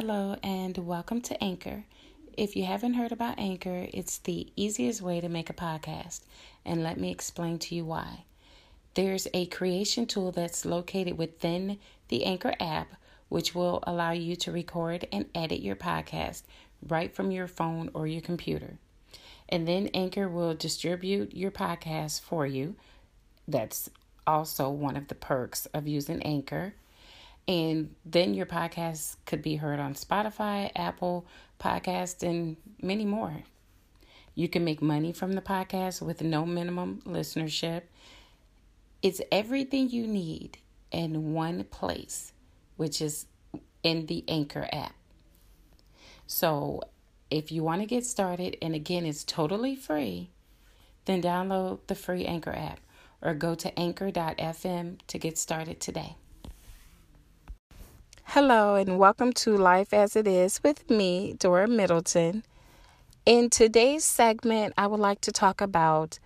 Hello, and welcome to Anchor. If you haven't heard about Anchor, it's the easiest way to make a podcast, and let me explain to you why. There's a creation tool that's located within the Anchor app, which will allow you to record and edit your podcast right from your phone or your computer. And then Anchor will distribute your podcast for you. That's also one of the perks of using Anchor. And then your podcast could be heard on Spotify, Apple Podcast, and many more. You can make money from the podcast with no minimum listenership. It's everything you need in one place, which is in the Anchor app. So, if you want to get started, and again, it's totally free, then download the free Anchor app or go to anchor.fm to get started today. Hello, and welcome to Life as It Is with me, Dora Middleton. In today's segment, I would like to talk about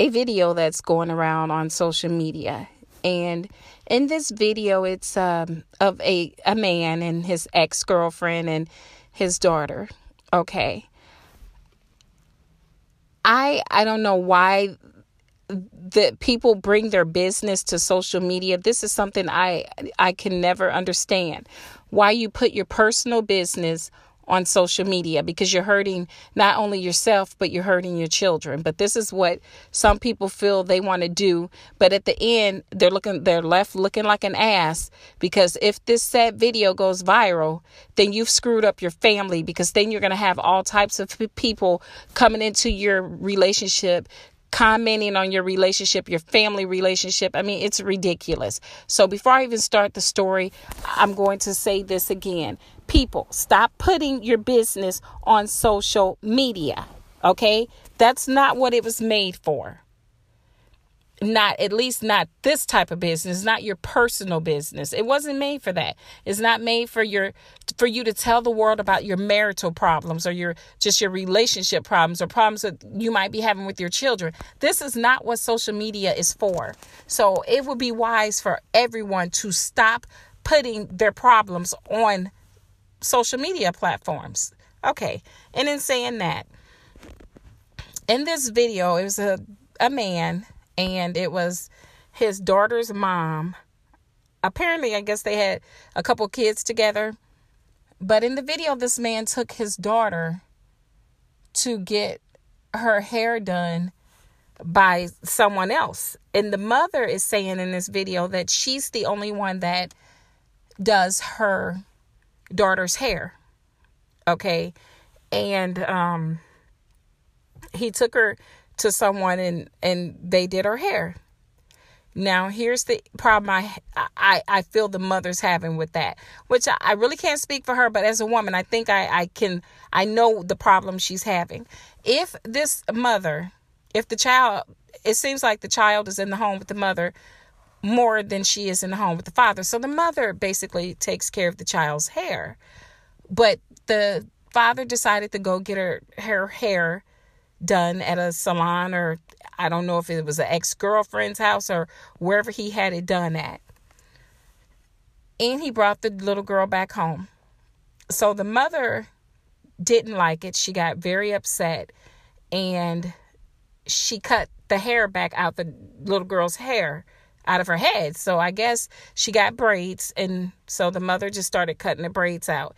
a video that's going around on social media. And in this video, it's um, of a, a man and his ex girlfriend and his daughter. Okay. I I don't know why that people bring their business to social media this is something i i can never understand. Why you put your personal business on social media because you're hurting not only yourself but you're hurting your children. But this is what some people feel they want to do. But at the end they're looking they're left looking like an ass because if this sad video goes viral then you've screwed up your family because then you're going to have all types of people coming into your relationship commenting on your relationship, your family relationship. I mean, it's ridiculous. So before I even start the story, I'm going to say this again. People, stop putting your business on social media. Okay? That's not what it was made for not at least not this type of business. Not your personal business. It wasn't made for that. It's not made for your for you to tell the world about your marital problems or your just your relationship problems or problems that you might be having with your children. This is not what social media is for. So it would be wise for everyone to stop putting their problems on social media platforms. Okay. And in saying that in this video it was a a man and it was his daughter's mom. Apparently, I guess they had a couple kids together. But in the video, this man took his daughter to get her hair done by someone else. And the mother is saying in this video that she's the only one that does her daughter's hair. Okay. And um he took her to someone and and they did her hair. Now here's the problem I I I feel the mother's having with that, which I, really can't speak for her, but as a woman, I think I I can I know the problem she's having. If this mother, if the child, it seems like the child is in the home with the mother more than she is in the home with the father, so the mother basically takes care of the child's hair, but the father decided to go get her her hair done at a salon or I don't know if it was an ex girlfriend's house or wherever he had it done at. And he brought the little girl back home. So the mother didn't like it. She got very upset and she cut the hair back out the little girl's hair out of her head. So I guess she got braids and so the mother just started cutting the braids out.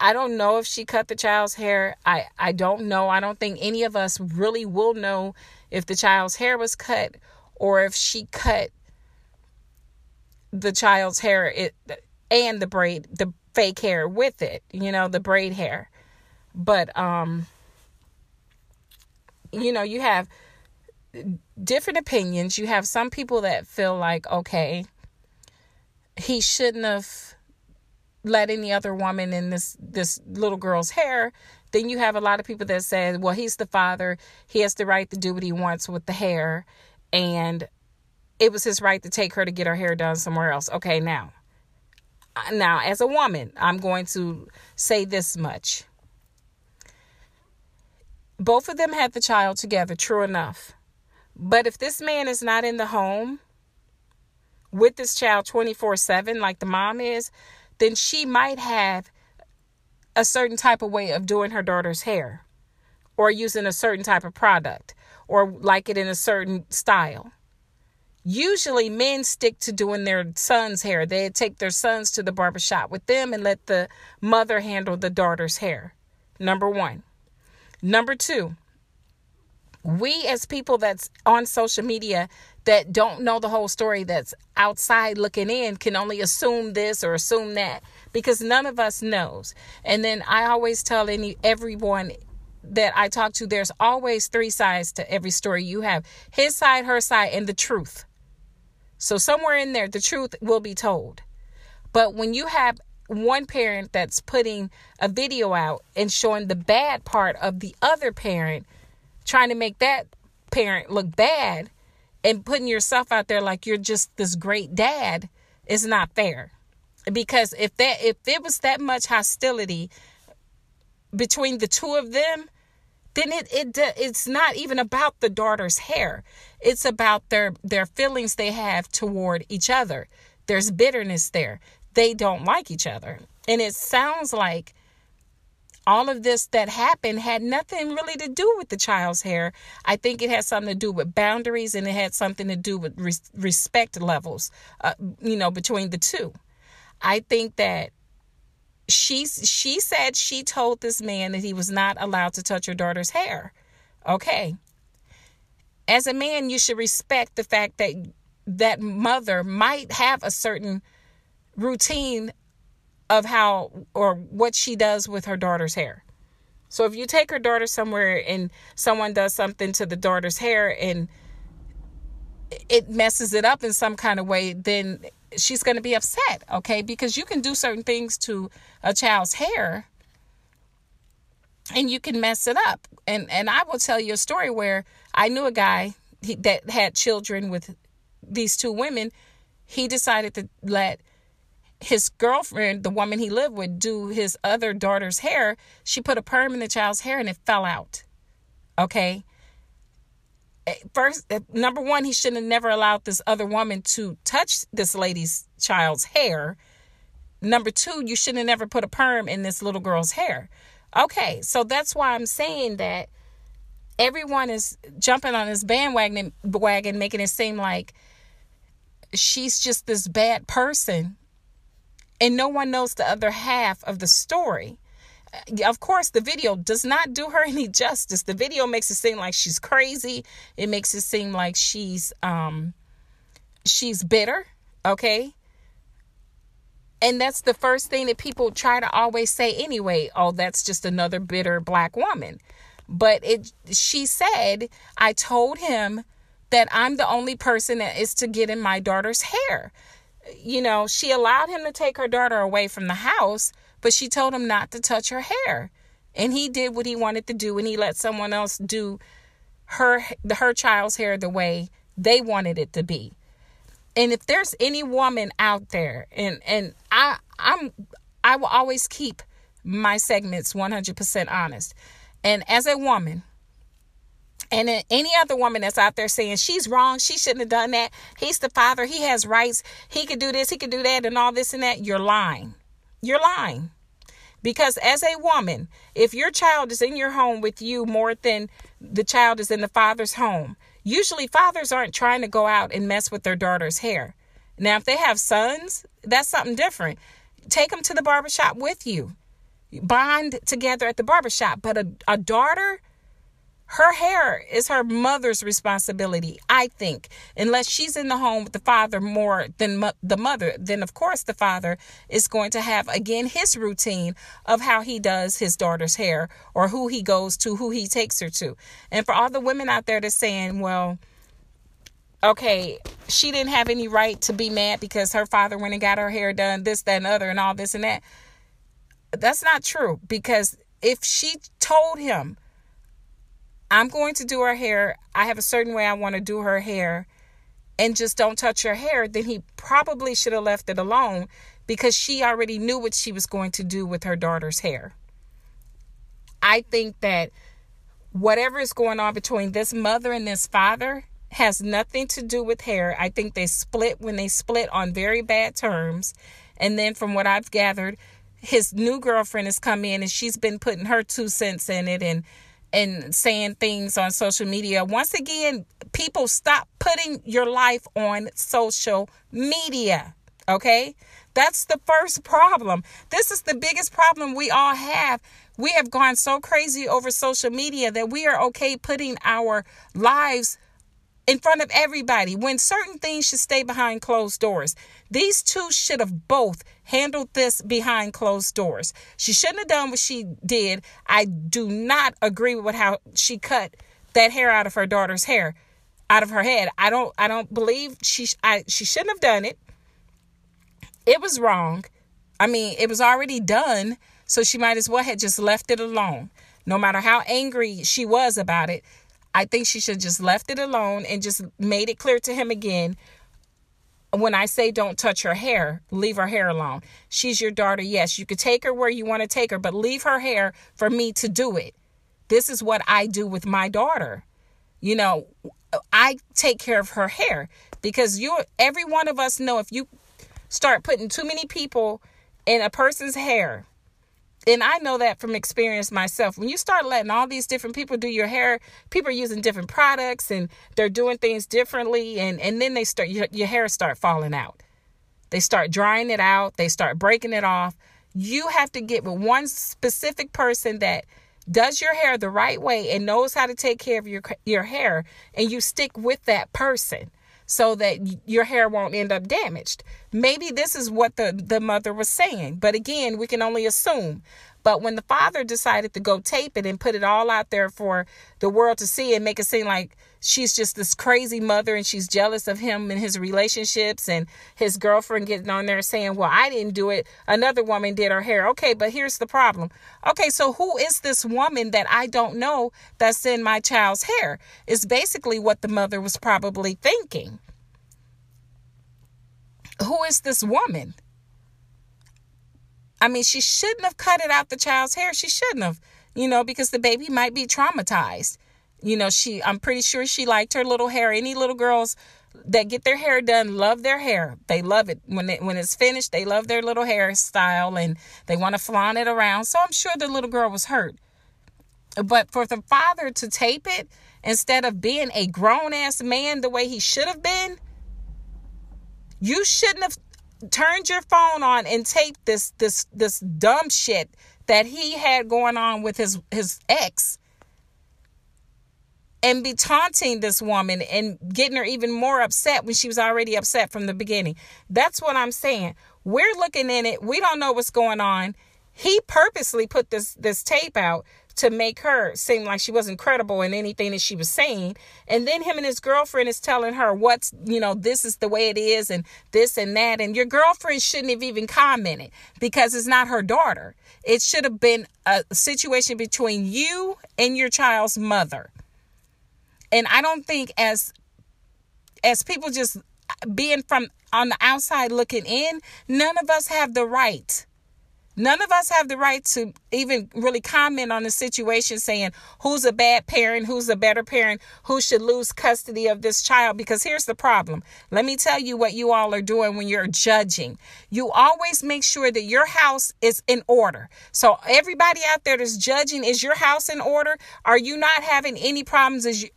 I don't know if she cut the child's hair. I, I don't know. I don't think any of us really will know if the child's hair was cut or if she cut the child's hair it, and the braid, the fake hair with it, you know, the braid hair. But, um, you know, you have different opinions. You have some people that feel like, okay, he shouldn't have let any other woman in this this little girl's hair then you have a lot of people that say well he's the father. He has the right to do what he wants with the hair. And it was his right to take her to get her hair done somewhere else. Okay now now as a woman i'm going to say this much. Both of them had the child together true enough. But if this man is not in the home with this child 24 7 like the mom is then she might have a certain type of way of doing her daughter's hair or using a certain type of product or like it in a certain style. Usually men stick to doing their son's hair. They take their sons to the barbershop with them and let the mother handle the daughter's hair. Number 1. Number 2. We as people that's on social media that don't know the whole story that's outside looking in can only assume this or assume that because none of us knows. And then I always tell any everyone that I talk to there's always three sides to every story. You have his side, her side, and the truth. So somewhere in there the truth will be told. But when you have one parent that's putting a video out and showing the bad part of the other parent, trying to make that parent look bad and putting yourself out there like you're just this great dad is not fair. Because if that if there was that much hostility between the two of them then it, it it's not even about the daughter's hair. It's about their their feelings they have toward each other. There's bitterness there. They don't like each other. And it sounds like all of this that happened had nothing really to do with the child's hair. I think it had something to do with boundaries and it had something to do with res- respect levels, uh, you know, between the two. I think that she she said she told this man that he was not allowed to touch her daughter's hair. Okay. As a man, you should respect the fact that that mother might have a certain routine of how or what she does with her daughter's hair. So if you take her daughter somewhere and someone does something to the daughter's hair and it messes it up in some kind of way, then she's going to be upset, okay? Because you can do certain things to a child's hair and you can mess it up. And and I will tell you a story where I knew a guy that had children with these two women. He decided to let his girlfriend, the woman he lived with, do his other daughter's hair. She put a perm in the child's hair and it fell out. Okay eh, first eh, number one he shouldn't have never allowed this other woman to touch this lady's child's hair number two you shouldn't have never put a perm in this little girl's hair okay so that's why i'm saying that everyone is jumping on this bandwagon wagon making it seem like she's just this bad person and no one knows the other half of the story of course, the video does not do her any justice. The video makes it seem like she's crazy. It makes it seem like she's um she's bitter, okay? And that's the first thing that people try to always say anyway. Oh, that's just another bitter black woman. But it she said, I told him that I'm the only person that is to get in my daughter's hair. You know, she allowed him to take her daughter away from the house but she told him not to touch her hair. And he did what he wanted to do and he let someone else do her her child's hair the way they wanted it to be. And if there's any woman out there and and I I'm I will always keep my segments 100% honest. And as a woman, and any other woman that's out there saying she's wrong, she shouldn't have done that. He's the father, he has rights, he could do this, he could do that, and all this and that. You're lying. You're lying. Because as a woman, if your child is in your home with you more than the child is in the father's home, usually fathers aren't trying to go out and mess with their daughter's hair. Now, if they have sons, that's something different. Take them to the barbershop with you. Bond together at the barbershop. But a, a daughter, her hair is her mother's responsibility, I think. Unless she's in the home with the father more than mo- the mother, then of course the father is going to have again his routine of how he does his daughter's hair or who he goes to, who he takes her to. And for all the women out there that's saying, well, okay, she didn't have any right to be mad because her father went and got her hair done, this, that, and other, and all this and that. That's not true because if she told him, I'm going to do her hair. I have a certain way I want to do her hair and just don't touch her hair, then he probably should have left it alone because she already knew what she was going to do with her daughter's hair. I think that whatever is going on between this mother and this father has nothing to do with hair. I think they split when they split on very bad terms. And then, from what I've gathered, his new girlfriend has come in and she's been putting her two cents in it and and saying things on social media. Once again, people stop putting your life on social media. Okay? That's the first problem. This is the biggest problem we all have. We have gone so crazy over social media that we are okay putting our lives in front of everybody when certain things should stay behind closed doors. These two should have both handled this behind closed doors. She shouldn't have done what she did. I do not agree with how she cut that hair out of her daughter's hair out of her head. I don't I don't believe she I she shouldn't have done it. It was wrong. I mean, it was already done, so she might as well have just left it alone. No matter how angry she was about it, I think she should just left it alone and just made it clear to him again. When I say don't touch her hair, leave her hair alone. She's your daughter. Yes, you could take her where you want to take her, but leave her hair for me to do it. This is what I do with my daughter. You know, I take care of her hair because you every one of us know if you start putting too many people in a person's hair, and I know that from experience myself. When you start letting all these different people do your hair, people are using different products and they're doing things differently, and and then they start your, your hair start falling out. They start drying it out. They start breaking it off. You have to get with one specific person that does your hair the right way and knows how to take care of your your hair, and you stick with that person so that your hair won't end up damaged. Maybe this is what the, the mother was saying, but again, we can only assume. But when the father decided to go tape it and put it all out there for the world to see and make it seem like she's just this crazy mother and she's jealous of him and his relationships and his girlfriend getting on there saying, Well, I didn't do it. Another woman did her hair. Okay, but here's the problem. Okay, so who is this woman that I don't know that's in my child's hair? Is basically what the mother was probably thinking. Who is this woman? I mean, she shouldn't have cut it out the child's hair. She shouldn't have, you know, because the baby might be traumatized. You know, she I'm pretty sure she liked her little hair. Any little girls that get their hair done love their hair. They love it when it when it's finished. They love their little hairstyle and they want to flaunt it around. So I'm sure the little girl was hurt. But for the father to tape it instead of being a grown ass man the way he should have been, you shouldn't have turned your phone on and taped this this this dumb shit that he had going on with his his ex and be taunting this woman and getting her even more upset when she was already upset from the beginning. That's what I'm saying. We're looking in it. We don't know what's going on. He purposely put this this tape out to make her seem like she wasn't credible in anything that she was saying. And then him and his girlfriend is telling her what's, you know, this is the way it is and this and that. And your girlfriend shouldn't have even commented because it's not her daughter. It should have been a situation between you and your child's mother. And I don't think as as people just being from on the outside looking in, none of us have the right None of us have the right to even really comment on the situation saying who's a bad parent, who's a better parent, who should lose custody of this child. Because here's the problem. Let me tell you what you all are doing when you're judging. You always make sure that your house is in order. So, everybody out there that's judging, is your house in order? Are you not having any problems? Is you,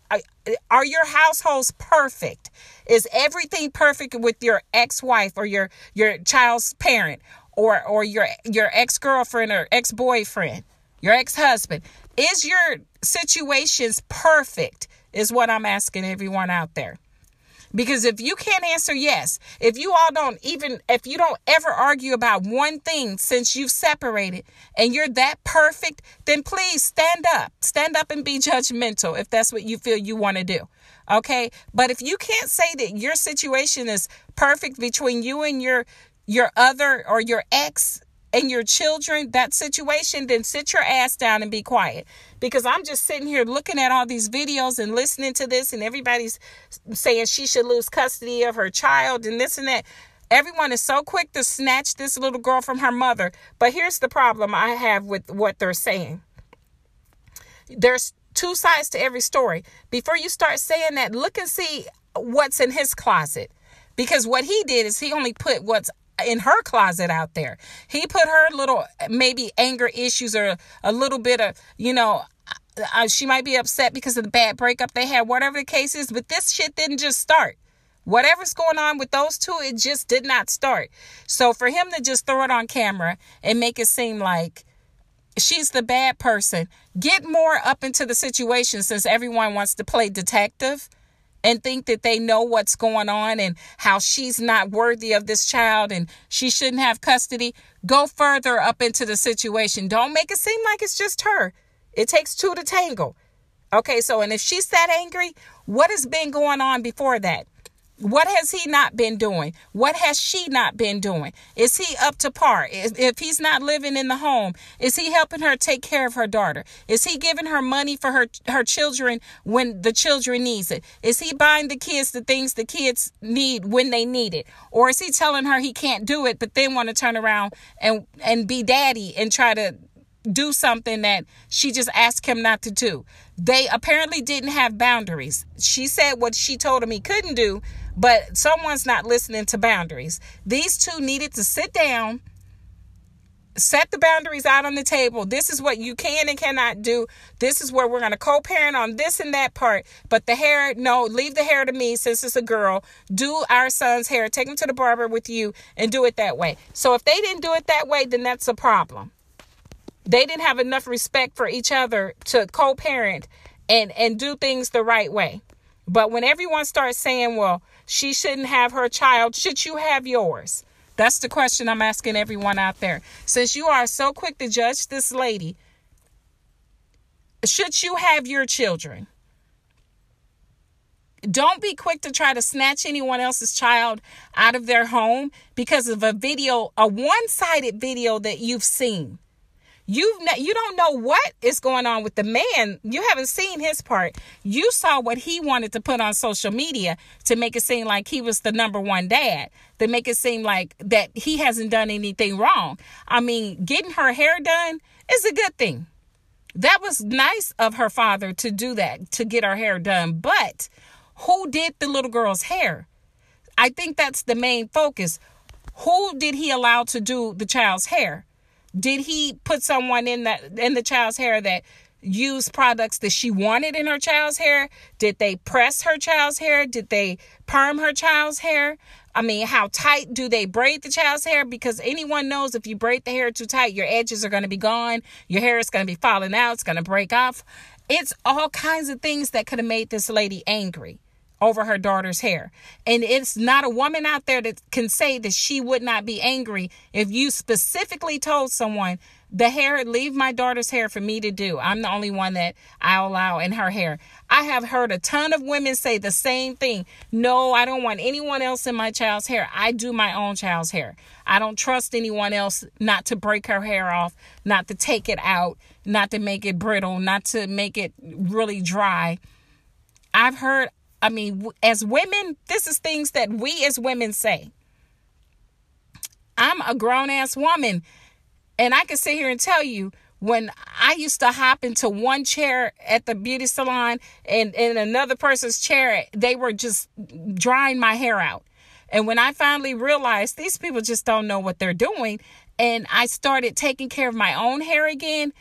are your households perfect? Is everything perfect with your ex-wife or your your child's parent? Or or your your ex-girlfriend or ex-boyfriend, your ex-husband. Is your situations perfect? Is what I'm asking everyone out there. Because if you can't answer yes, if you all don't even, if you don't ever argue about one thing since you've separated and you're that perfect, then please stand up. Stand up and be judgmental if that's what you feel you want to do. Okay. But if you can't say that your situation is perfect between you and your, your other or your ex and your children that situation, then sit your ass down and be quiet. Because I'm just sitting here looking at all these videos and listening to this, and everybody's saying she should lose custody of her child and this and that. Everyone is so quick to snatch this little girl from her mother. But here's the problem I have with what they're saying there's two sides to every story. Before you start saying that, look and see what's in his closet. Because what he did is he only put what's in her closet out there. He put her little maybe anger issues or a little bit of, you know, uh, she might be upset because of the bad breakup they had, whatever the case is, but this shit didn't just start. Whatever's going on with those two, it just did not start. So for him to just throw it on camera and make it seem like she's the bad person, get more up into the situation since everyone wants to play detective and think that they know what's going on and how she's not worthy of this child and she shouldn't have custody. Go further up into the situation. Don't make it seem like it's just her. It takes two to tangle. Okay, so and if she's that angry, what has been going on before that? What has he not been doing? What has she not been doing? Is he up to par? If he's not living in the home, is he helping her take care of her daughter? Is he giving her money for her her children when the children needs it? Is he buying the kids the things the kids need when they need it? Or is he telling her he can't do it but then want to turn around and and be daddy and try to do something that she just asked him not to do. They apparently didn't have boundaries. She said what she told him he couldn't do, but someone's not listening to boundaries. These two needed to sit down, set the boundaries out on the table. This is what you can and cannot do. This is where we're going to co parent on this and that part. But the hair, no, leave the hair to me since it's a girl. Do our son's hair. Take him to the barber with you and do it that way. So if they didn't do it that way, then that's a problem. They didn't have enough respect for each other to co parent and, and do things the right way. But when everyone starts saying, well, she shouldn't have her child. Should you have yours? That's the question I'm asking everyone out there. Since you are so quick to judge this lady, should you have your children? Don't be quick to try to snatch anyone else's child out of their home because of a video, a one sided video that you've seen. You you don't know what is going on with the man. You haven't seen his part. You saw what he wanted to put on social media to make it seem like he was the number one dad. To make it seem like that he hasn't done anything wrong. I mean, getting her hair done is a good thing. That was nice of her father to do that, to get her hair done. But who did the little girl's hair? I think that's the main focus. Who did he allow to do the child's hair? Did he put someone in that in the child's hair that used products that she wanted in her child's hair? Did they press her child's hair? Did they perm her child's hair? I mean, how tight do they braid the child's hair? Because anyone knows if you braid the hair too tight, your edges are going to be gone. Your hair is going to be falling out. It's going to break off. It's all kinds of things that could have made this lady angry over her daughter's hair. And it's not a woman out there that can say that she would not be angry if you specifically told someone the hair, leave my daughter's hair for me to do. I'm the only one that I allow in her hair. I have heard a ton of women say the same thing. No, I don't want anyone else in my child's hair. I do my own child's hair. I don't trust anyone else not to break her hair off, not to take it out, not to make it brittle, not to make it really dry. I've heard I mean, as women, this is things that we as women say. I'm a grown ass woman, and I can sit here and tell you when I used to hop into one chair at the beauty salon and in another person's chair, they were just drying my hair out. And when I finally realized these people just don't know what they're doing, and I started taking care of my own hair again,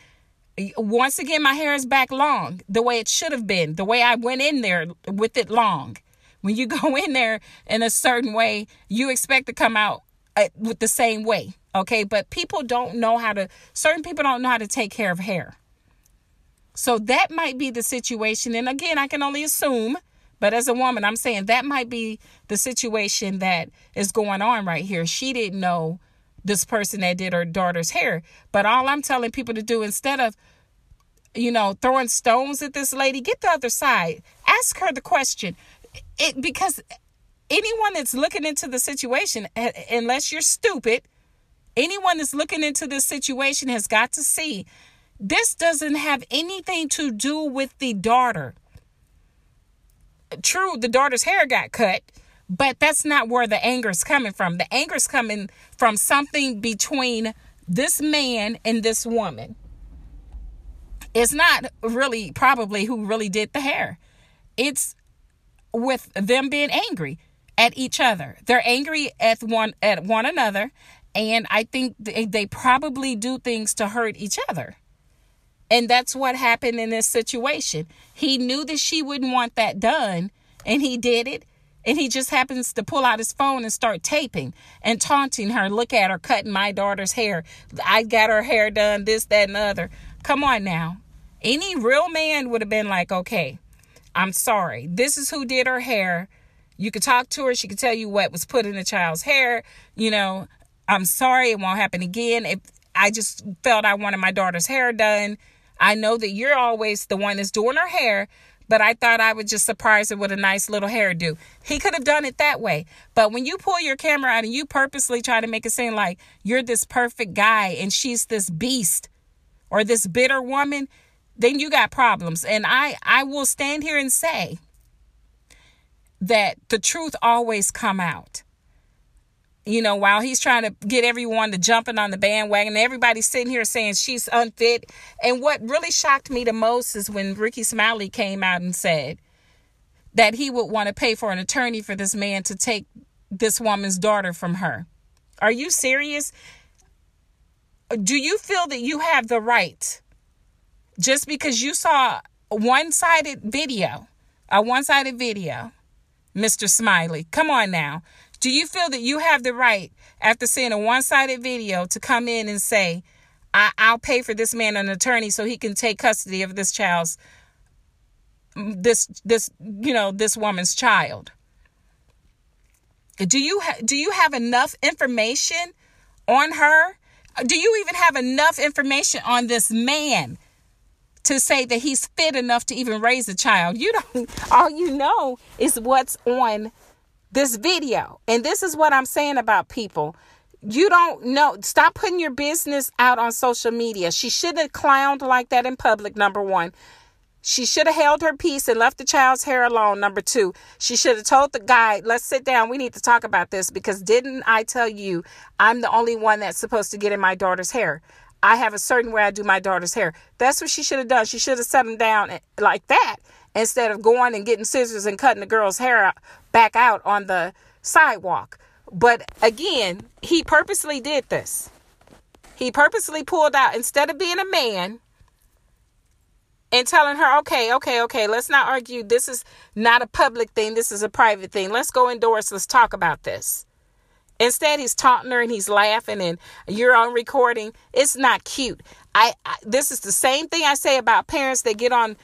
once again, my hair is back long the way it should have been, the way I went in there with it long. When you go in there in a certain way, you expect to come out uh, with the same way. Okay. But people don't know how to, certain people don't know how to take care of hair. So that might be the situation. And again, I can only assume, but as a woman, I'm saying that might be the situation that is going on right here. She didn't know this person that did her daughter's hair. But all I'm telling people to do instead of you know throwing stones at this lady, get the other side. Ask her the question. It because anyone that's looking into the situation uh, unless you're stupid, anyone that's looking into this situation has got to see this doesn't have anything to do with the daughter. True, the daughter's hair got cut, but that's not where the anger is coming from. The anger is coming from something between this man and this woman. It's not really probably who really did the hair. It's with them being angry. at each other. They're angry at one at one another, and I think they, they probably do things to hurt each other. And that's what happened in this situation. He knew that she wouldn't want that done, and he did it. And he just happens to pull out his phone and start taping and taunting her. Look at her cutting my daughter's hair. I got her hair done, this, that, and the other. Come on now. Any real man would have been like, okay, I'm sorry. This is who did her hair. You could talk to her. She could tell you what was put in the child's hair. You know, I'm sorry. It won't happen again. If I just felt I wanted my daughter's hair done. I know that you're always the one that's doing her hair, but I thought I would just surprise her with a nice little hairdo. He could have done it that way. But when you pull your camera out and you purposely try to make it seem like you're this perfect guy and she's this beast or this bitter woman, then you got problems. And I I will stand here and say that the truth always come out. You know, while he's trying to get everyone to jumping on the bandwagon, everybody's sitting here saying she's unfit. And what really shocked me the most is when Rickey Smiley came out and said that he would want to pay for an attorney for this man to take this woman's daughter from her. Are you serious? Do you feel that you have the right just because you saw a one sided video, a one sided video, Mr. Smiley, come on now. Do you feel that you have the right, after seeing a one sided video, to come in and say, I- will pay for this man an attorney so he can take custody of this child's, this, this, you know, this woman's child? Do you ha- do you have enough information on her? Do you even have enough information on this man to say that he's fit enough to even raise a child. You don't, all you know is what's on this video. And this is what I'm saying about people. You don't know. Stop putting your business out on social media. She shouldn't have clowned like that in public, number one. She should have held her peace and left the child's hair alone. Number two, she should have told the guy, let's sit down. We need to talk about this because didn't I tell you I'm the only one that's supposed to get in my daughter's hair? I have a certain way I do my daughter's hair. That's what she should have done. She should have set him down eh, like that instead of going and getting scissors and cutting the girl's hair back out on the sidewalk. But again, he purposely did this. He purposely pulled out instead of being a man and telling her, okay, okay, okay, let's not argue. This is not a public thing. This is a private thing. Let's go indoors. Let's talk about this. Instead, he's taunting her and he's laughing, and you're on recording. It's not cute. I, I this is the same thing I say about parents that get on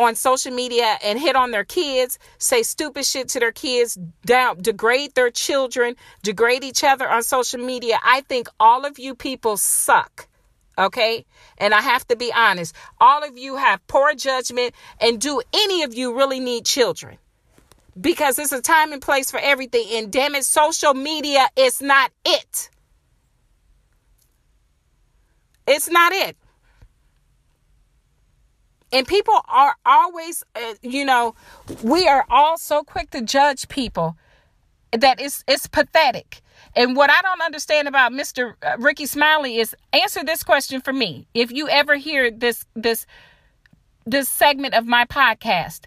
on social media and hit on their kids, say stupid shit to their kids, down, degrade their children, degrade each other on social media. I think all of you people suck. Okay? And I have to be honest. All of you have poor judgment and do any of you really need children? because it's a time and place for everything. And damn it, social media is not it. It's not it. And people are always, uh, you know, we are all so quick to judge people that it's it's pathetic. And what I don't understand about Mr. Rickey Smiley is answer this question for me. If you ever hear this this this segment of my podcast,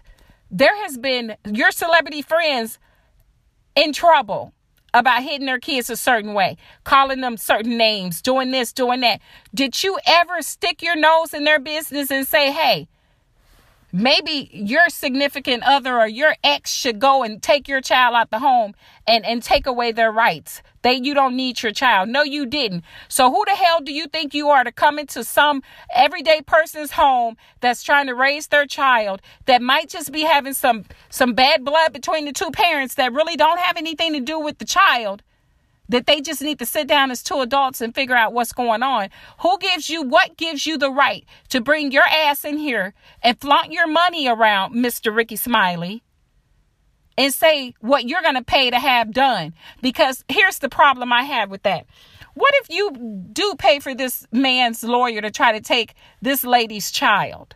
there has been your celebrity friends in trouble about hitting their kids a certain way, calling them certain names, doing this, doing that. Did you ever stick your nose in their business and say, hey, maybe your significant other or your ex should go and take your child out the home and, and take away their rights. They you don't need your child. No, you didn't. So who the hell do you think you are to come into some everyday person's home that's trying to raise their child that might just be having some some bad blood between the two parents that really don't have anything to do with the child? That they just need to sit down as two adults and figure out what's going on. Who gives you what gives you the right to bring your ass in here and flaunt your money around, Mr. Rickey Smiley? And say what you're going to pay to have done. Because here's the problem I have with that. What if you do pay for this man's lawyer to try to take this lady's child?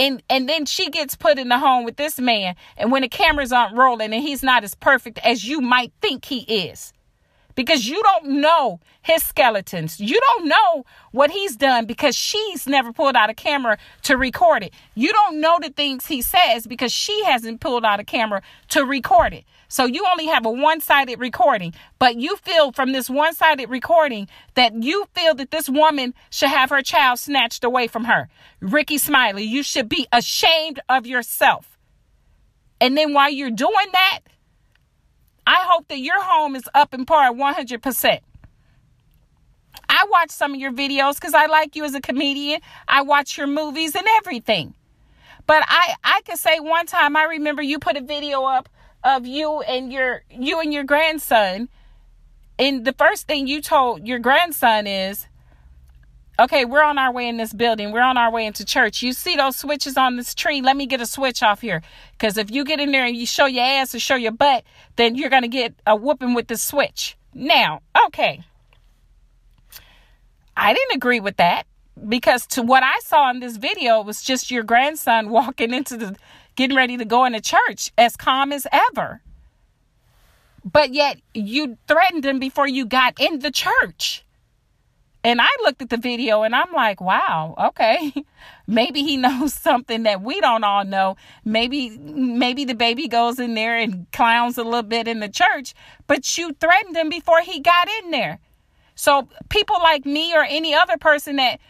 and and then she gets put in the home with this man and when the cameras aren't rolling and he's not as perfect as you might think he is because you don't know his skeletons. You don't know what he's done because she's never pulled out a camera to record it. You don't know the things he says because she hasn't pulled out a camera to record it. So you only have a one sided recording, but you feel from this one sided recording that you feel that this woman should have her child snatched away from her. Rickey Smiley, you should be ashamed of yourself. And then while you're doing that, I hope that your home is up in par 100%. I watch some of your videos because I like you as a comedian. I watch your movies and everything. But I, I could say one time I remember you put a video up of you and your you and your grandson. And the first thing you told your grandson is, okay, we're on our way in this building. We're on our way into church. You see those switches on this tree? Let me get a switch off here. Because if you get in there and you show your ass or show your butt, then you're going to get a whooping with the switch. Now, okay. I didn't agree with that because to what I saw in this video was just your grandson walking into the getting ready to go into church as calm as ever. But yet you threatened him before you got in the church. And I looked at the video and I'm like, wow, okay. maybe he knows something that we don't all know. Maybe maybe the baby goes in there and clowns a little bit in the church, but you threatened him before he got in there. So people like me or any other person that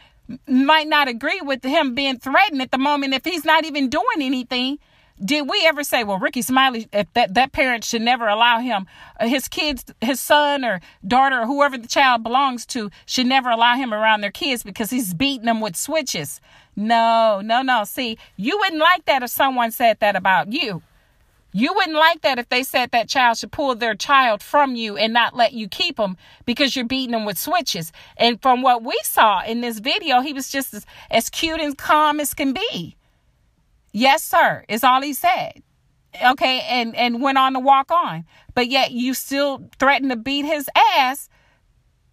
might not agree with him being threatened at the moment if he's not even doing anything, did we ever say, well, Rickey Smiley, that, that parent should never allow him, uh, his kids, his son or daughter or whoever the child belongs to, should never allow him around their kids because he's beating them with switches? No, no, no. See, you wouldn't like that if someone said that about you. You wouldn't like that if they said that child should pull their child from you and not let you keep them because you're beating them with switches. And from what we saw in this video, he was just as, as cute and calm as can be. Yes, sir, is all he said. Okay, and and went on to walk on. But yet you still threatened to beat his ass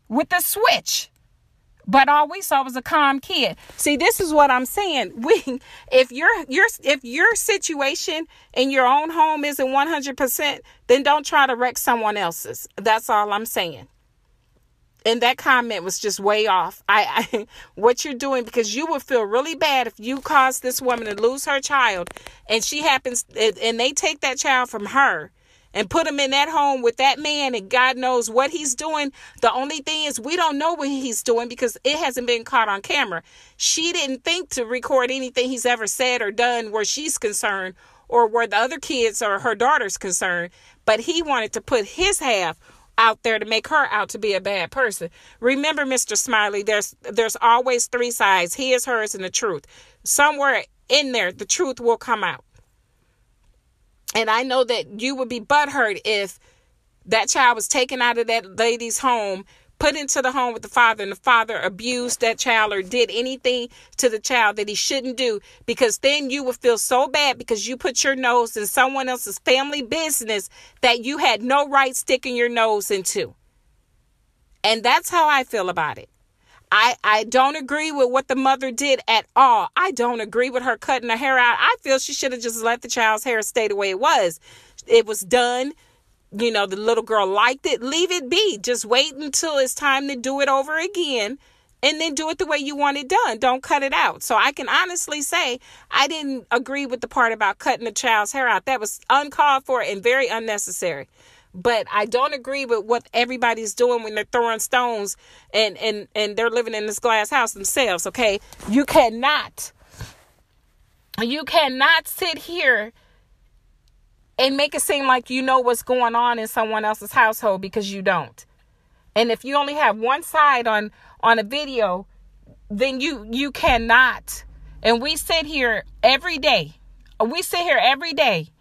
with the switch. But all we saw was a calm kid. See, this is what I'm saying. We if your your if your situation in your own home isn't 100%, then don't try to wreck someone else's. That's all I'm saying and that comment was just way off. I, I, what you're doing because you would feel really bad if you caused this woman to lose her child, and she happens and they take that child from her and put him in that home with that man, and God knows what he's doing. The only thing is we don't know what he's doing because it hasn't been caught on camera. She didn't think to record anything he's ever said or done where she's concerned or where the other kids or her daughter's concerned, but he wanted to put his half out there to make her out to be a bad person. Remember, Mr. Smiley, there's there's always three sides. His, hers, and the truth. Somewhere in there, the truth will come out. And I know that you would be butthurt if that child was taken out of that lady's home put into the home with the father and the father abused that child or did anything to the child that he shouldn't do because then you would feel so bad because you put your nose in someone else's family business that you had no right sticking your nose into. And that's how I feel about it. I, I don't agree with what the mother did at all. I don't agree with her cutting her hair out. I feel she should have just let the child's hair stay the way it was. It was done you know, the little girl liked it, leave it be. Just wait until it's time to do it over again and then do it the way you want it done. Don't cut it out. So I can honestly say I didn't agree with the part about cutting the child's hair out. That was uncalled for and very unnecessary. But I don't agree with what everybody's doing when they're throwing stones and and and they're living in this glass house themselves, okay? You cannot you cannot sit here and make it seem like you know what's going on in someone else's household because you don't. And if you only have one side on on a video, then you you cannot. And we sit here every day. We sit here every day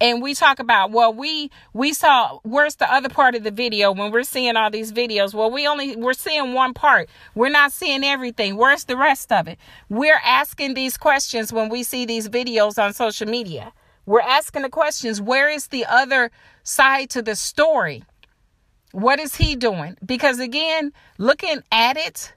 and we talk about well we we saw where's the other part of the video when we're seeing all these videos well we only we're seeing one part we're not seeing everything where's the rest of it we're asking these questions when we see these videos on social media we're asking the questions where is the other side to the story? What is he doing? Because again, looking at it,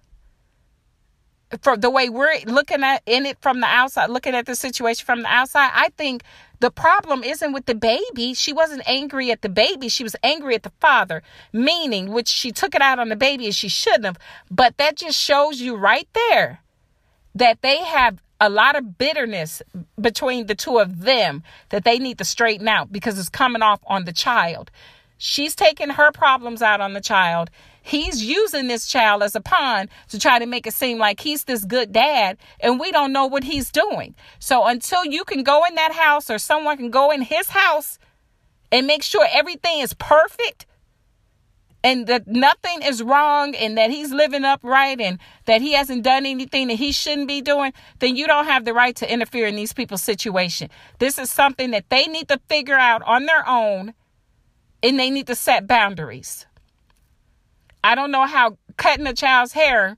from the way we're looking at in it from the outside, looking at the situation from the outside, I think the problem isn't with the baby. She wasn't angry at the baby. She was angry at the father, meaning which she took it out on the baby and she shouldn't have. But that just shows you right there that they have a lot of bitterness between the two of them that they need to straighten out because it's coming off on the child. She's taking her problems out on the child. He's using this child as a pawn to try to make it seem like he's this good dad, and we don't know what he's doing. So until you can go in that house or someone can go in his house and make sure everything is perfect, and that nothing is wrong and that he's living upright and that he hasn't done anything that he shouldn't be doing, then you don't have the right to interfere in these people's situation. This is something that they need to figure out on their own and they need to set boundaries. I don't know how cutting a child's hair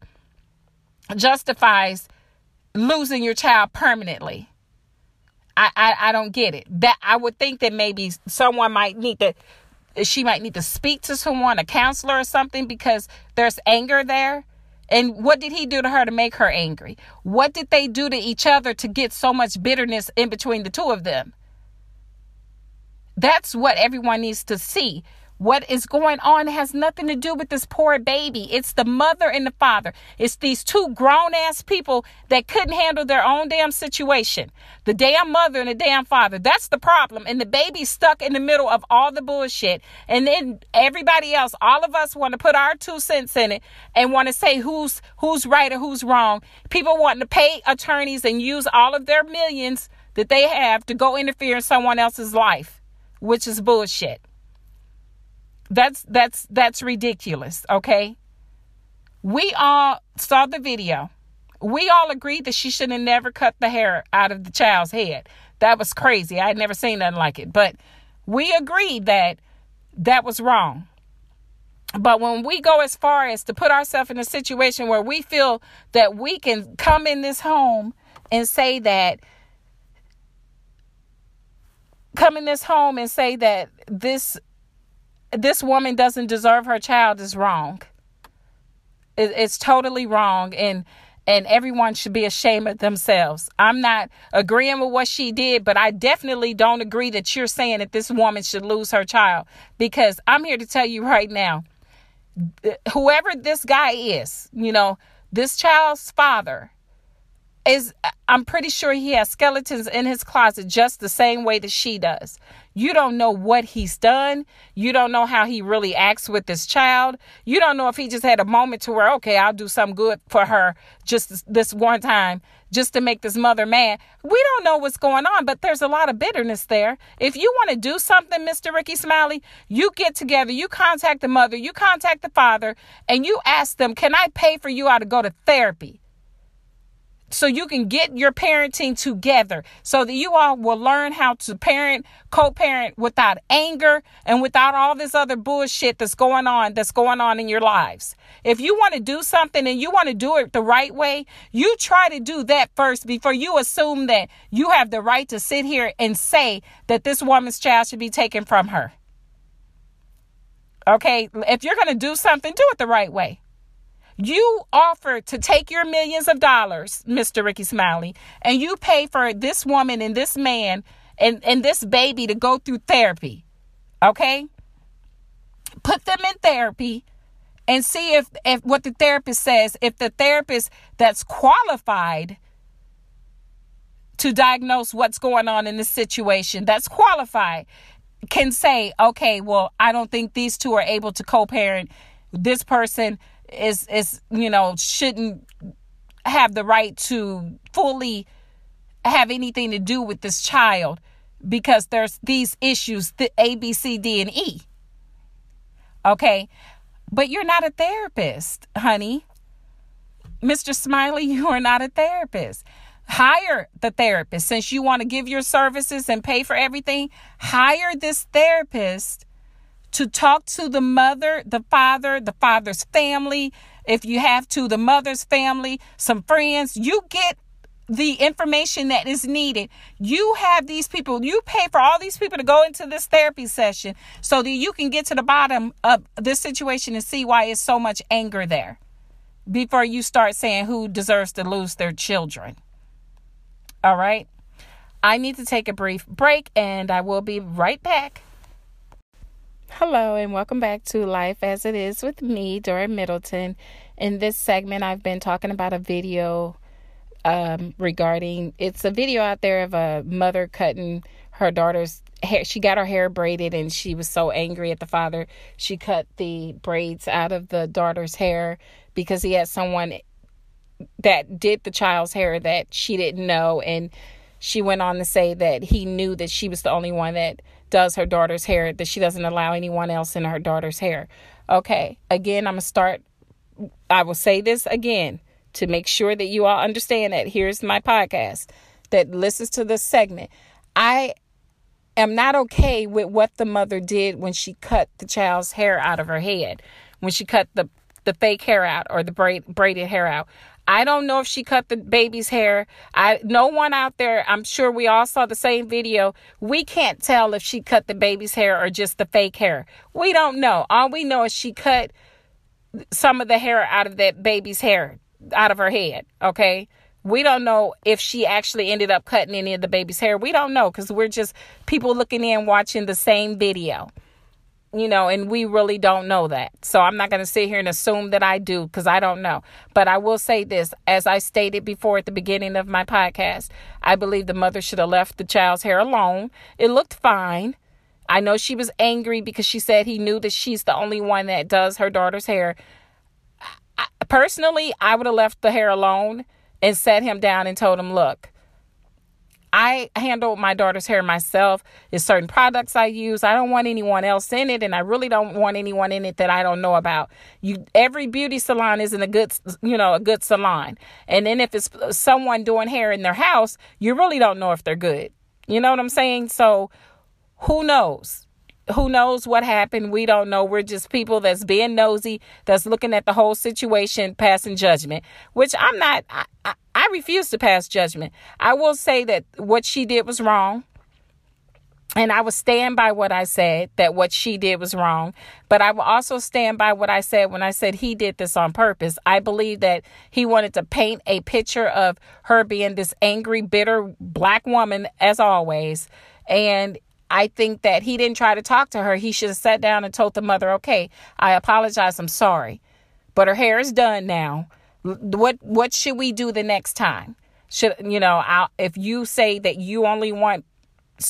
justifies losing your child permanently. I, I, I don't get it. That I would think that maybe someone might need to she might need to speak to someone, a counselor or something, because there's anger there. And what did he do to her to make her angry? What did they do to each other to get so much bitterness in between the two of them? That's what everyone needs to see. What is going on has nothing to do with this poor baby. It's the mother and the father. It's these two grown ass people that couldn't handle their own damn situation. The damn mother and the damn father. That's the problem. And the baby's stuck in the middle of all the bullshit. And then everybody else, all of us want to put our two cents in it and want to say who's who's right or who's wrong. People wanting to pay attorneys and use all of their millions that they have to go interfere in someone else's life, which is bullshit. That's that's that's ridiculous, okay? We all saw the video. We all agreed that she should have never cut the hair out of the child's head. That was crazy. I had never seen nothing like it. But we agreed that that was wrong. But when we go as far as to put ourselves in a situation where we feel that we can come in this home and say that come in this home and say that this this woman doesn't deserve her child is wrong. It, it's totally wrong, and and everyone should be ashamed of themselves. I'm not agreeing with what she did, but I definitely don't agree that you're saying that this woman should lose her child because I'm here to tell you right now whoever this guy is, you know, this child's father is I'm pretty sure he has skeletons in his closet just the same way that she does. You don't know what he's done. You don't know how he really acts with this child. You don't know if he just had a moment to where, okay, I'll do some good for her just this one time just to make this mother mad. We don't know what's going on, but there's a lot of bitterness there. If you want to do something, Mr. Rickey Smiley, you get together, you contact the mother, you contact the father, and you ask them, can I pay for you all to go to therapy? So you can get your parenting together so that you all will learn how to parent, co-parent without anger and without all this other bullshit that's going on that's going on in your lives. If you want to do something and you want to do it the right way, you try to do that first before you assume that you have the right to sit here and say that this woman's child should be taken from her. Okay, if you're going to do something, do it the right way. You offer to take your millions of dollars, Mr. Rickey Smiley, and you pay for this woman and this man and, and this baby to go through therapy. Okay? Put them in therapy and see if, if what the therapist says, if the therapist that's qualified to diagnose what's going on in this situation, that's qualified, can say, okay, well, I don't think these two are able to co parent. This person is is you know shouldn't have the right to fully have anything to do with this child because there's these issues the a b c d and e. Okay? But you're not a therapist honey. Mr smiley you are not a therapist. Hire the therapist. Since you want to give your services and pay for everything hire this therapist to talk to the mother, the father, the father's family, if you have to, the mother's family, some friends. You get the information that is needed. You have these people, you pay for all these people to go into this therapy session so that you can get to the bottom of this situation and see why it's so much anger there. before you start saying who deserves to lose their children. All right? I need to take a brief break and I will be right back. Hello, and welcome back to Life as It Is with me, Dora Middleton. In this segment, I've been talking about a video um, regarding it's a video out there of a mother cutting her daughter's hair. She got her hair braided and she was so angry at the father. She cut the braids out of the daughter's hair because he had someone that did the child's hair that she didn't know. And she went on to say that he knew that she was the only one that does her daughter's hair, that she doesn't allow anyone else in her daughter's hair. Okay, again, I'm going to start. I will say this again to make sure that you all understand that here's my podcast that listens to this segment. I am not okay with what the mother did when she cut the child's hair out of her head, when she cut the the fake hair out or the braid, braided hair out. I don't know if she cut the baby's hair. I no one out there, I'm sure we all saw the same video. We can't tell if she cut the baby's hair or just the fake hair. We don't know. All we know is she cut some of the hair out of that baby's hair out of her head, okay? We don't know if she actually ended up cutting any of the baby's hair. We don't know because we're just people looking in watching the same video, you know, and we really don't know that. So I'm not going to sit here and assume that I do because I don't know. But I will say this as I stated before at the beginning of my podcast, I believe the mother should have left the child's hair alone. It looked fine. I know she was angry because she said he knew that she's the only one that does her daughter's hair. I, personally, I would have left the hair alone and sat him down and told him, look, I handle my daughter's hair myself. There's certain products I use. I don't want anyone else in it, and I really don't want anyone in it that I don't know about. You, every beauty salon isn't a good, you know, a good salon. And then if it's someone doing hair in their house, you really don't know if they're good. You know what I'm saying? So, who knows? Who knows what happened? We don't know. We're just people that's being nosy, that's looking at the whole situation, passing judgment, which I'm not, I, I, I refuse to pass judgment. I will say that what she did was wrong. And I will stand by what I said, that what she did was wrong. But I will also stand by what I said when I said he did this on purpose. I believe that he wanted to paint a picture of her being this angry, bitter black woman, as always. And I think that he didn't try to talk to her. He should have sat down and told the mother, "Okay, I apologize. I'm sorry, but her hair is done now. What what should we do the next time? Should you know? I'll, if you say that you only want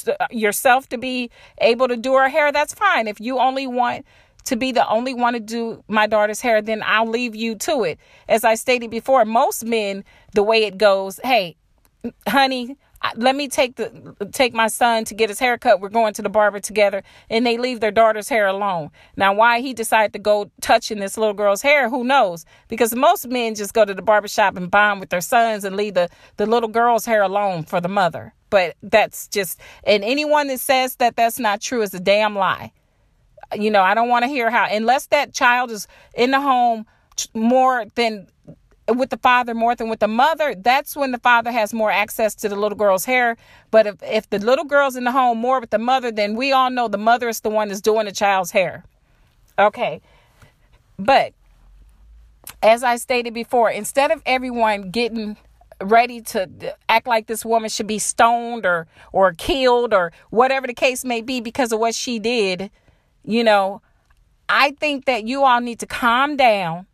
uh, yourself to be able to do her hair, that's fine. If you only want to be the only one to do my daughter's hair, then I'll leave you to it. As I stated before, most men, the way it goes, hey, honey, let me take the take my son to get his hair cut. We're going to the barber together, and they leave their daughter's hair alone. Now, why he decided to go touching this little girl's hair, who knows? Because most men just go to the barber shop and bond with their sons and leave the the little girl's hair alone for the mother. But that's just and anyone that says that that's not true is a damn lie. You know, I don't want to hear how unless that child is in the home more than with the father more than with the mother, that's when the father has more access to the little girl's hair. But if, if the little girl's in the home more with the mother, then we all know the mother is the one that's doing the child's hair. Okay. But as I stated before, instead of everyone getting ready to act like this woman should be stoned or or killed or whatever the case may be because of what she did, you know, I think that you all need to calm down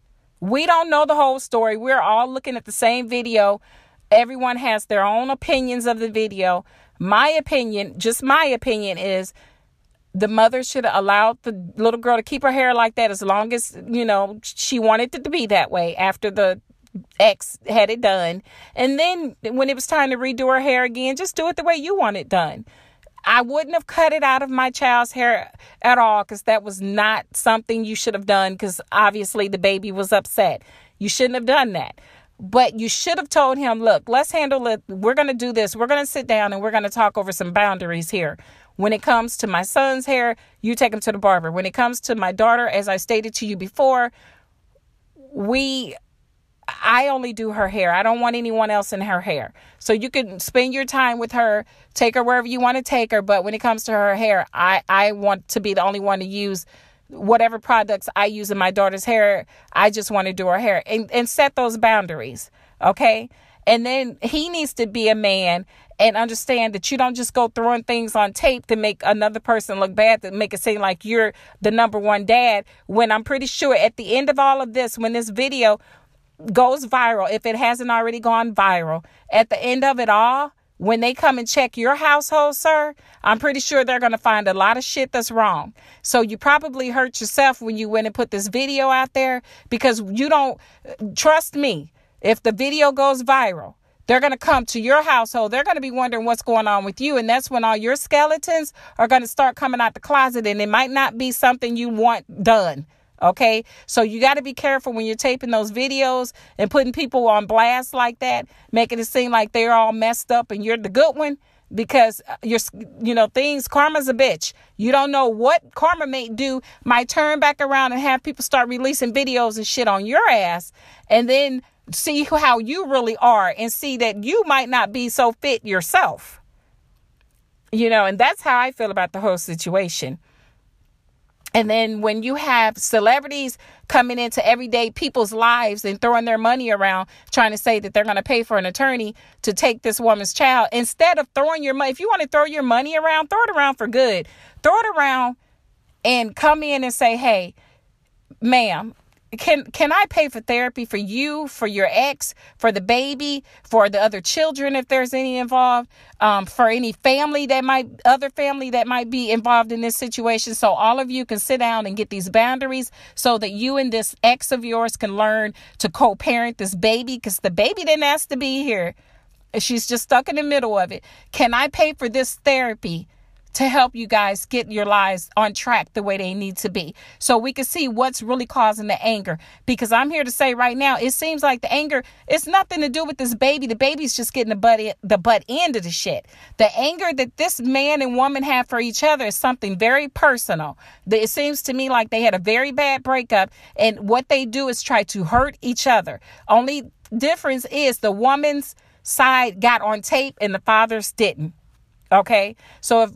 we don't know the whole story. We're all looking at the same video. Everyone has their own opinions of the video. My opinion, just my opinion, is the mother should have allowed the little girl to keep her hair like that as long as, you know, she wanted it to be that way after the ex had it done. And then when it was time to redo her hair again, just do it the way you want it done. I wouldn't have cut it out of my child's hair at all because that was not something you should have done because obviously the baby was upset. You shouldn't have done that. But you should have told him, look, let's handle it. We're going to do this. We're going to sit down and we're going to talk over some boundaries here. When it comes to my son's hair, you take him to the barber. When it comes to my daughter, as I stated to you before, we I only do her hair. I don't want anyone else in her hair. So you can spend your time with her, take her wherever you want to take her. But when it comes to her hair, I, I want to be the only one to use whatever products I use in my daughter's hair. I just want to do her hair and, and set those boundaries. Okay. And then he needs to be a man and understand that you don't just go throwing things on tape to make another person look bad, to make it seem like you're the number one dad. When I'm pretty sure at the end of all of this, when this video goes viral, if it hasn't already gone viral, at the end of it all, when they come and check your household, sir, I'm pretty sure they're going to find a lot of shit that's wrong. So you probably hurt yourself when you went and put this video out there because you don't trust me. If the video goes viral, they're going to come to your household. They're going to be wondering what's going on with you. And that's when all your skeletons are going to start coming out the closet. And it might not be something you want done. Okay. So you got to be careful when you're taping those videos and putting people on blast like that, making it seem like they're all messed up and you're the good one because uh, you're you know things karma's a bitch you don't know what karma may do might turn back around and have people start releasing videos and shit on your ass and then see how you really are and see that you might not be so fit yourself. You know, and that's how I feel about the whole situation. And then when you have celebrities coming into everyday people's lives and throwing their money around trying to say that they're going to pay for an attorney to take this woman's child, instead of throwing your money, if you want to throw your money around, throw it around for good. Throw it around and come in and say, hey, ma'am, can can I pay for therapy for you, for your ex, for the baby, for the other children if there's any involved, um, for any family that might other family that might be involved in this situation. So all of you can sit down and get these boundaries so that you and this ex of yours can learn to co-parent this baby because the baby didn't ask to be here. She's just stuck in the middle of it. Can I pay for this therapy? To help you guys get your lives on track the way they need to be. So we can see what's really causing the anger. Because I'm here to say right now, it seems like the anger, it's nothing to do with this baby. The baby's just getting the butt, the butt end of the shit. The anger that this man and woman have for each other is something very personal. It seems to me like they had a very bad breakup, and what they do is try to hurt each other. Only difference is the woman's side got on tape and the father's didn't. Okay, so if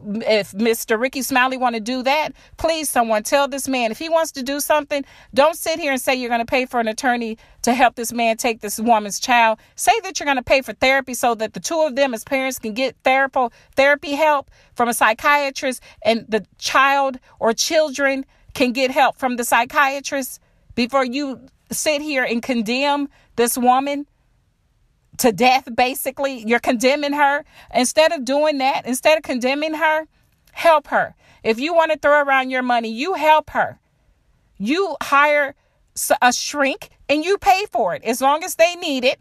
if Mr. Rickey Smiley want to do that, please someone tell this man if he wants to do something, don't sit here and say you're going to pay for an attorney to help this man take this woman's child. Say that you're going to pay for therapy so that the two of them as parents can get therapy therapy help from a psychiatrist and the child or children can get help from the psychiatrist before you sit here and condemn this woman to death, basically. You're condemning her. Instead of doing that, instead of condemning her, help her. If you want to throw around your money, you help her. You hire a shrink and you pay for it as long as they need it.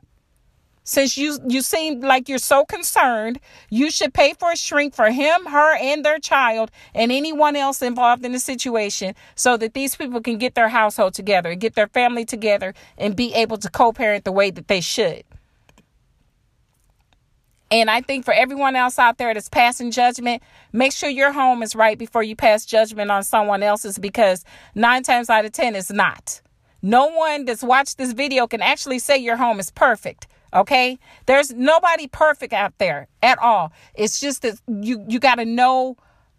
Since you you seem like you're so concerned, you should pay for a shrink for him, her, and their child, and anyone else involved in the situation, so that these people can get their household together, get their family together, and be able to co-parent the way that they should. And I think for everyone else out there that's passing judgment, make sure your home is right before you pass judgment on someone else's because nine times out of 10 it's not. No one that's watched this video can actually say your home is perfect. Okay? There's nobody perfect out there at all. It's just that you you got to know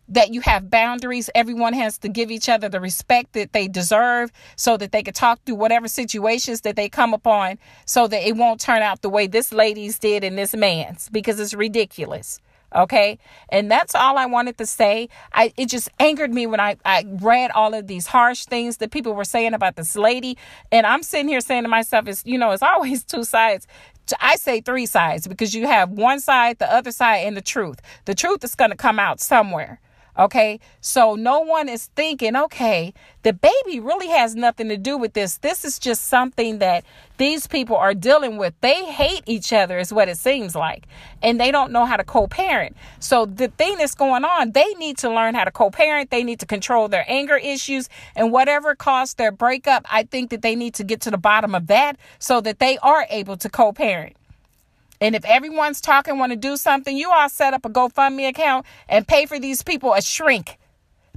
that you have boundaries. Everyone has to give each other the respect that they deserve so that they can talk through whatever situations that they come upon so that it won't turn out the way this lady's did and this man's because it's ridiculous. Okay. And that's all I wanted to say. I it just angered me when I, I read all of these harsh things that people were saying about this lady. And I'm sitting here saying to myself, it's you know, it's always two sides. I say three sides because you have one side, the other side, and the truth. The truth is going to come out somewhere. Okay. So no one is thinking, okay, the baby really has nothing to do with this. This is just something that these people are dealing with. They hate each other, is what it seems like. And they don't know how to co parent. So the thing that's going on, they need to learn how to co parent. They need to control their anger issues and whatever caused their breakup. I think that they need to get to the bottom of that so that they are able to co parent. And if everyone's talking, want to do something, you all set up a GoFundMe account and pay for these people a shrink.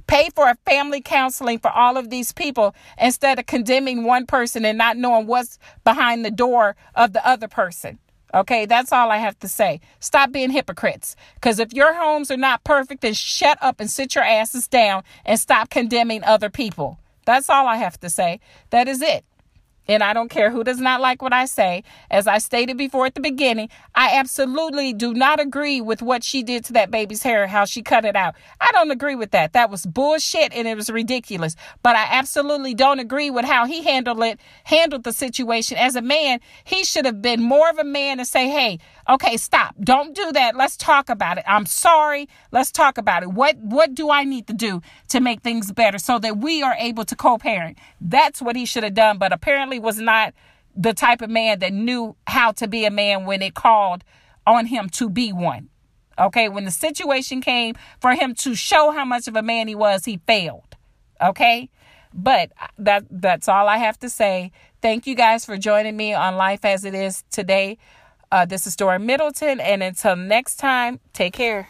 Pay for a family counseling for all of these people instead of condemning one person and not knowing what's behind the door of the other person. Okay, that's all I have to say. Stop being hypocrites. Because if your homes are not perfect, then shut up and sit your asses down and stop condemning other people. That's all I have to say. That is it. And I don't care who does not like what I say. As I stated before at the beginning, I absolutely do not agree with what she did to that baby's hair, how she cut it out. I don't agree with that. That was bullshit and it was ridiculous. But I absolutely don't agree with how he handled it, handled the situation. As a man, he should have been more of a man and say, hey, okay, stop. Don't do that. Let's talk about it. I'm sorry. Let's talk about it. What what do I need to do to make things better so that we are able to co-parent? That's what he should have done. But apparently was not the type of man that knew how to be a man when it called on him to be one. Okay, when the situation came for him to show how much of a man he was, he failed. Okay? But that that's all I have to say. Thank you guys for joining me on Life as It Is today. Uh, this is Dora Middleton, and until next time, take care.